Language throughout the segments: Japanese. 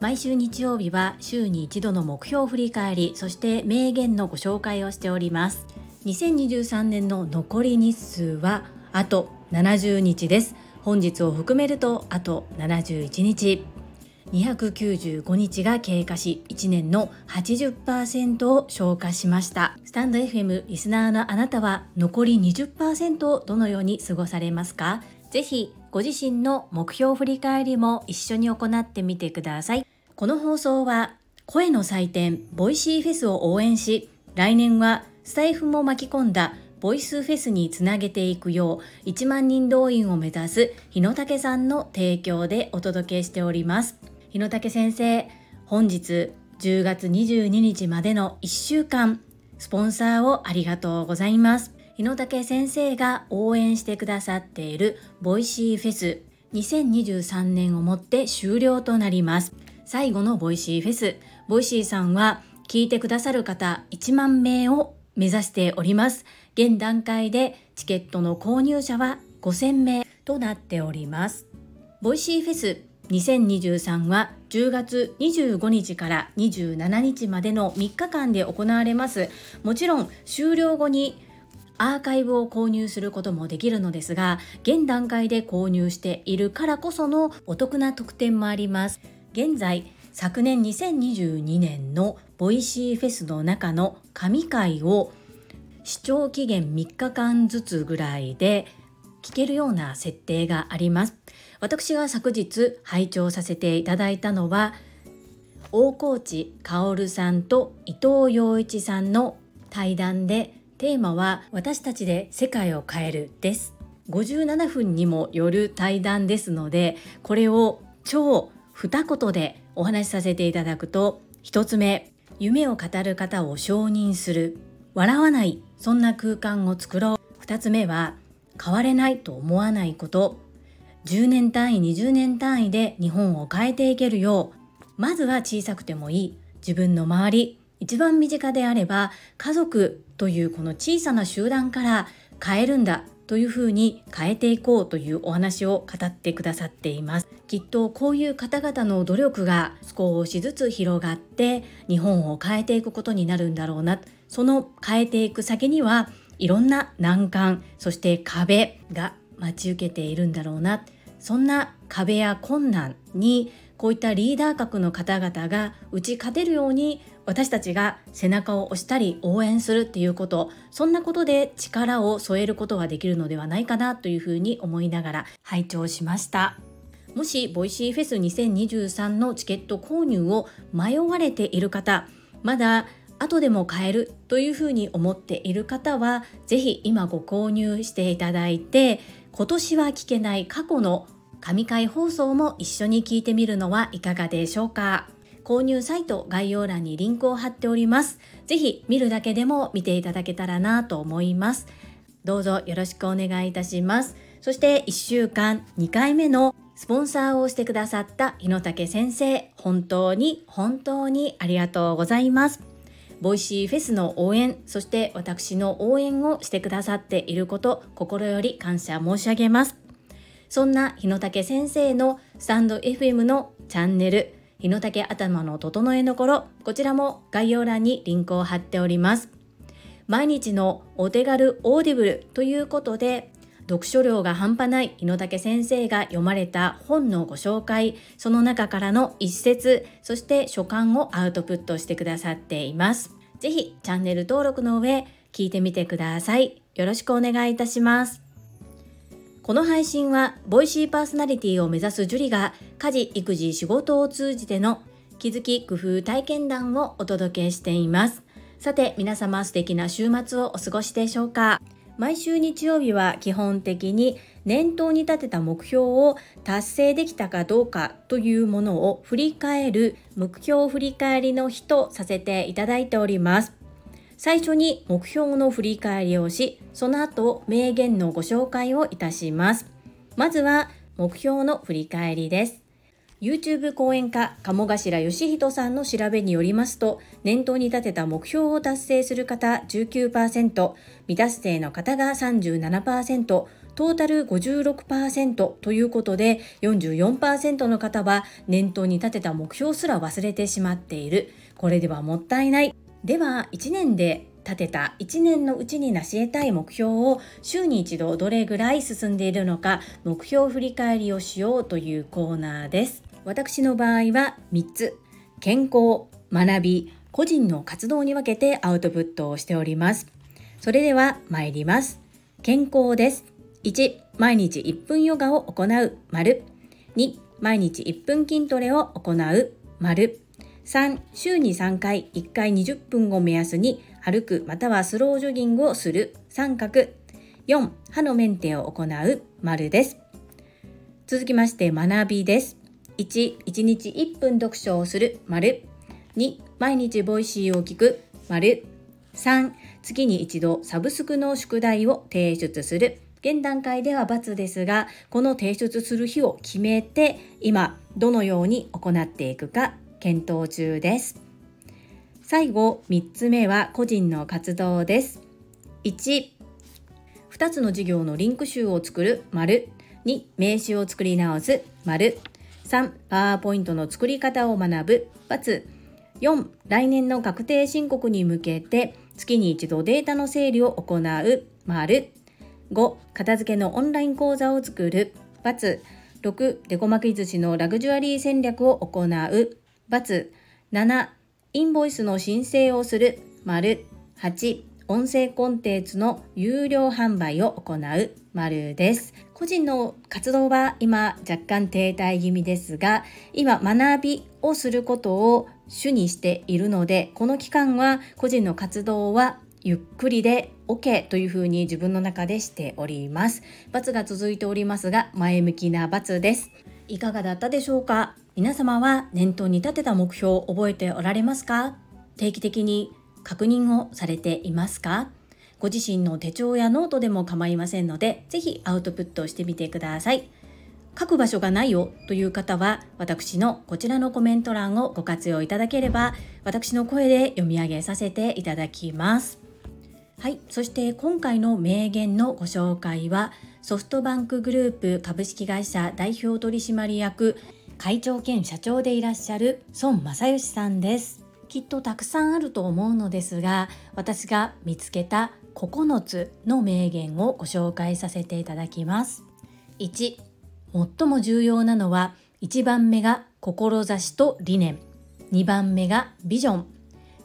毎週日曜日は週に一度の目標振り返りそして名言のご紹介をしております。2023年の残り日数はあと70日です。本日を含めるとあと71日。295日が経過し1年の80%を消化しました。スタンド FM リスナーのあなたは残り20%をどのように過ごされますか？ぜひご自身の目標振り返りも一緒に行ってみてください。この放送は声の祭典ボイシーフェスを応援し来年はスタイフも巻き込んだボイスフェスにつなげていくよう1万人動員を目指す日野武さんの提供でお届けしております。日野武先生本日10月22日までの1週間スポンサーをありがとうございます。日野武先生が応援してくださっているボイシーフェス。2023年をもって終了となります。最後のボイシーフェス。ボイシーさんは聞いてくださる方1万名を目指しております。現段階でチケットの購入者は5000名となっております。ボイシーフェス。2023は10月25日から27日までの3日間で行われます。もちろん終了後にアーカイブを購入することもできるのですが現段階で購入しているからこそのお得な特典もあります。現在昨年2022年のボイシーフェスの中の神回を視聴期限3日間ずつぐらいで聞けるような設定があります。私が昨日拝聴させていただいたのは大河内薫さんと伊藤洋一さんの対談でテーマは私たちで世界を変えるです。57分にもよる対談ですのでこれを超二言でお話しさせていただくと一つ目夢を語る方を承認する。笑わないそんな空間を作ろう。二つ目は変われないと思わないこと。10年単位20年単位で日本を変えていけるよう。まずは小さくてもいい。自分の周り一番身近であれば家族というこの小さな集団から変えるんだというふうに変えていこうというお話を語ってくださっています。きっとこういう方々の努力が少しずつ広がって日本を変えていくことになるんだろうな。その変えていく先にはいろんな難関そして壁が待ち受けているんだろうな。そんな壁や困難にこういったリーダー格の方々が打ち勝てるように私たちが背中を押したり応援するっていうことそんなことで力を添えることができるのではないかなというふうに思いながら拝聴しました。もしボイシーフェス2023のチケット購入を迷われている方まだ後でも買えるというふうに思っている方は是非今ご購入していただいて今年は聞けない過去の神回放送も一緒に聞いてみるのはいかがでしょうか。購入サイト概要欄にリンクを貼っております。是非見るだけでも見ていただけたらなと思います。どうぞよろしくお願いいたします。そして1週間2回目のスポンサーをしてくださった日野武先生本当に本当にありがとうございます。ボイシーフェスの応援、そして私の応援をしてくださっていること、心より感謝申し上げます。そんな日野武先生のスタンド FM のチャンネル、日野武頭の整えの頃、こちらも概要欄にリンクを貼っております。毎日のお手軽オーディブルということで、読書量が半端ない日野武先生が読まれた本のご紹介、その中からの一節、そして所感をアウトプットしてくださっています。ぜひチャンネル登録の上、聞いてみてください。よろしくお願いいたします。この配信は、ボイシーパーソナリティを目指す樹里が、家事、育児、仕事を通じての気づき、工夫、体験談をお届けしています。さて、皆様素敵な週末をお過ごしでしょうか毎週日曜日は基本的に念頭に立てた目標を達成できたかどうかというものを振り返る目標振り返りの日とさせていただいております。最初に目標の振り返りをし、その後名言のご紹介をいたします。まずは目標の振り返りです。YouTube 講演家鴨頭義人さんの調べによりますと念頭に立てた目標を達成する方19%未達成の方が37%トータル56%ということで44%の方は念頭に立てた目標すら忘れてしまっているこれではもったいないでは1年で立てた1年のうちに成し得たい目標を週に一度どれぐらい進んでいるのか目標振り返りをしようというコーナーです。私の場合は3つ。健康学び個人の活動に分けてアウトプットをしております。それでは参ります。健康です。1毎日1分ヨガを行う。丸。2毎日1分筋トレを行う。丸。3週に3回1回20分を目安に歩くまたはスロージョギングをする。三角。4歯のメンテを行う。丸です。続きまして学びです。1、1日1分読書をする。丸。2、毎日ボイシーを聞く。丸。3、月に一度サブスクの宿題を提出する。現段階では×ですがこの提出する日を決めて今どのように行っていくか。検討中です。最後3つ目は個人の活動です。1、2つの事業のリンク集を作る。丸。2、名刺を作り直す。丸。3、パワーポイントの作り方を学ぶ×。4、来年の確定申告に向けて月に一度データの整理を行う。丸。5、片付けのオンライン講座を作る×。6、デコ巻き寿司のラグジュアリー戦略を行う。7、インボイスの申請をする。丸8音声コンテンツの有料販売を行う。丸です。個人の活動は今若干停滞気味ですが今学びをすることを主にしているのでこの期間は個人の活動はゆっくりで OK というふうに自分の中でしております罰が続いておりますが前向きな罰です。いかがだったでしょうか？皆様は念頭に立てた目標を覚えておられますか？定期的に確認をされていますか？ご自身の手帳やノートでも構いませんので、ぜひアウトプットしてみてください。書く場所がないよという方は、私のこちらのコメント欄をご活用いただければ、私の声で読み上げさせていただきます。はい、そして今回の名言のご紹介は、ソフトバンクグループ株式会社代表取締役会長兼社長でいらっしゃる孫正義さんです。きっとたくさんあると思うのですが私が見つけた9つの名言をご紹介させていただきます。1最も重要なのは1番目が志と理念。2番目がビジョン。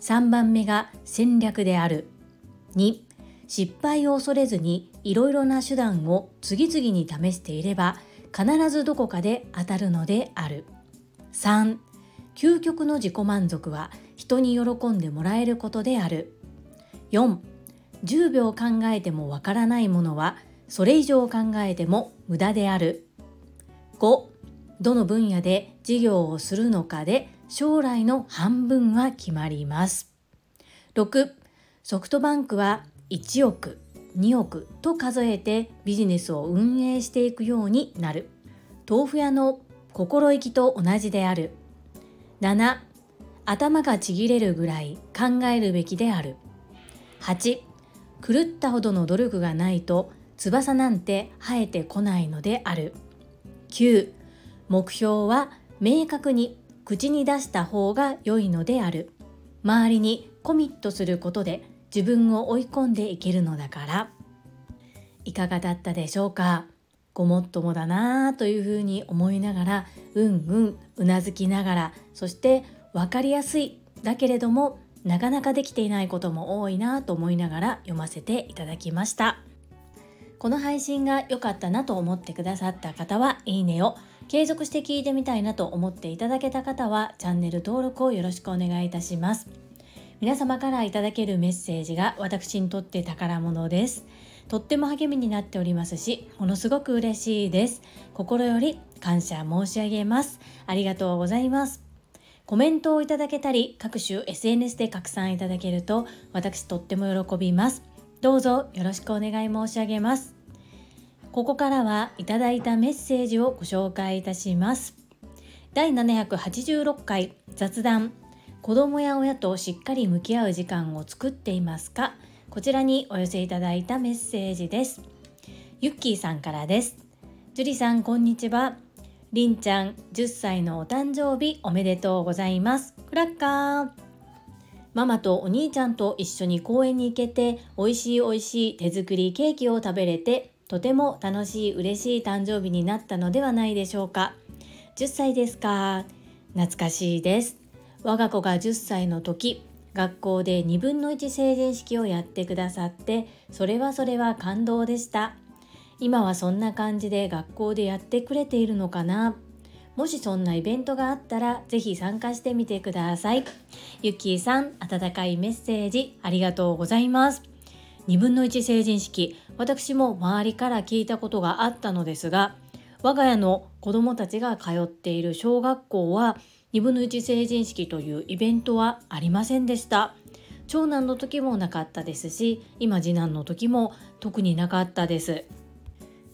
3番目が戦略である。2失敗を恐れずにいろいろな手段を次々に試していれば必ずどこかで当たるのである。3究極の自己満足は人に喜んでもらえることである。4 10秒考えてもわからないものはそれ以上考えても無駄である。5どの分野で事業をするのかで将来の半分は決まります。6ソフトバンクは1億2億と数えてビジネスを運営していくようになる。豆腐屋の心意気と同じである。7頭がちぎれるぐらい考えるべきである。8狂ったほどの努力がないと翼なんて生えてこないのである。9目標は明確に口に出した方が良いのである。周りにコミットすることで自分を追い込んでいけるのだから。いかがだったでしょうか？ごもっともだなというふうに思いながらうんうんうなずきながらそして分かりやすいだけれどもなかなかできていないことも多いなと思いながら読ませていただきました。この配信が良かったなと思ってくださった方はいいねを継続して聞いてみたいなと思っていただけた方はチャンネル登録をよろしくお願いいたします。皆様からいただけるメッセージが私にとって宝物です。とっても励みになっておりますし、ものすごく嬉しいです。心より感謝申し上げます。ありがとうございます。コメントをいただけたり、各種 SNS で拡散いただけると、私とっても喜びます。どうぞよろしくお願い申し上げます。ここからはいただいたメッセージをご紹介いたします。第786回雑談子供や親としっかり向き合う時間を作っていますか？こちらにお寄せいただいたメッセージです。ゆっきーさんからです。樹里さんこんにちは。りんちゃん10歳のお誕生日おめでとうございます。クラッカー。ママとお兄ちゃんと一緒に公園に行けて美味しい美味しい手作りケーキを食べれてとても楽しい嬉しい誕生日になったのではないでしょうか。10歳ですか。懐かしいです。我が子が10歳の時学校で2分の1成人式をやってくださってそれはそれは感動でした。今はそんな感じで学校でやってくれているのかな。もしそんなイベントがあったらぜひ参加してみてください。ゆっきーさん温かいメッセージありがとうございます。2分の1成人式私も周りから聞いたことがあったのですが我が家の子供たちが通っている小学校は2分の1成人式というイベントはありませんでした。長男の時もなかったですし今次男の時も特になかったです。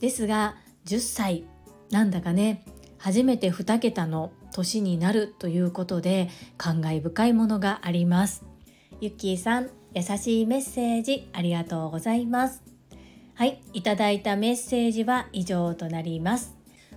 ですが10歳なんだかね初めて2桁の年になるということで感慨深いものがあります。ゆっきーさん優しいメッセージありがとうございます。はいいただいたメッセージは以上となります。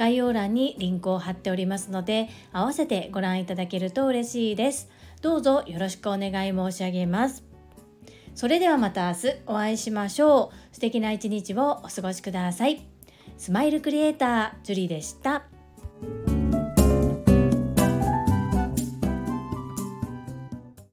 概要欄にリンクを貼っておりますので合わせてご覧いただけると嬉しいです。どうぞよろしくお願い申し上げます。それではまた明日お会いしましょう。素敵な一日をお過ごしください。スマイルクリエイタージュリでした。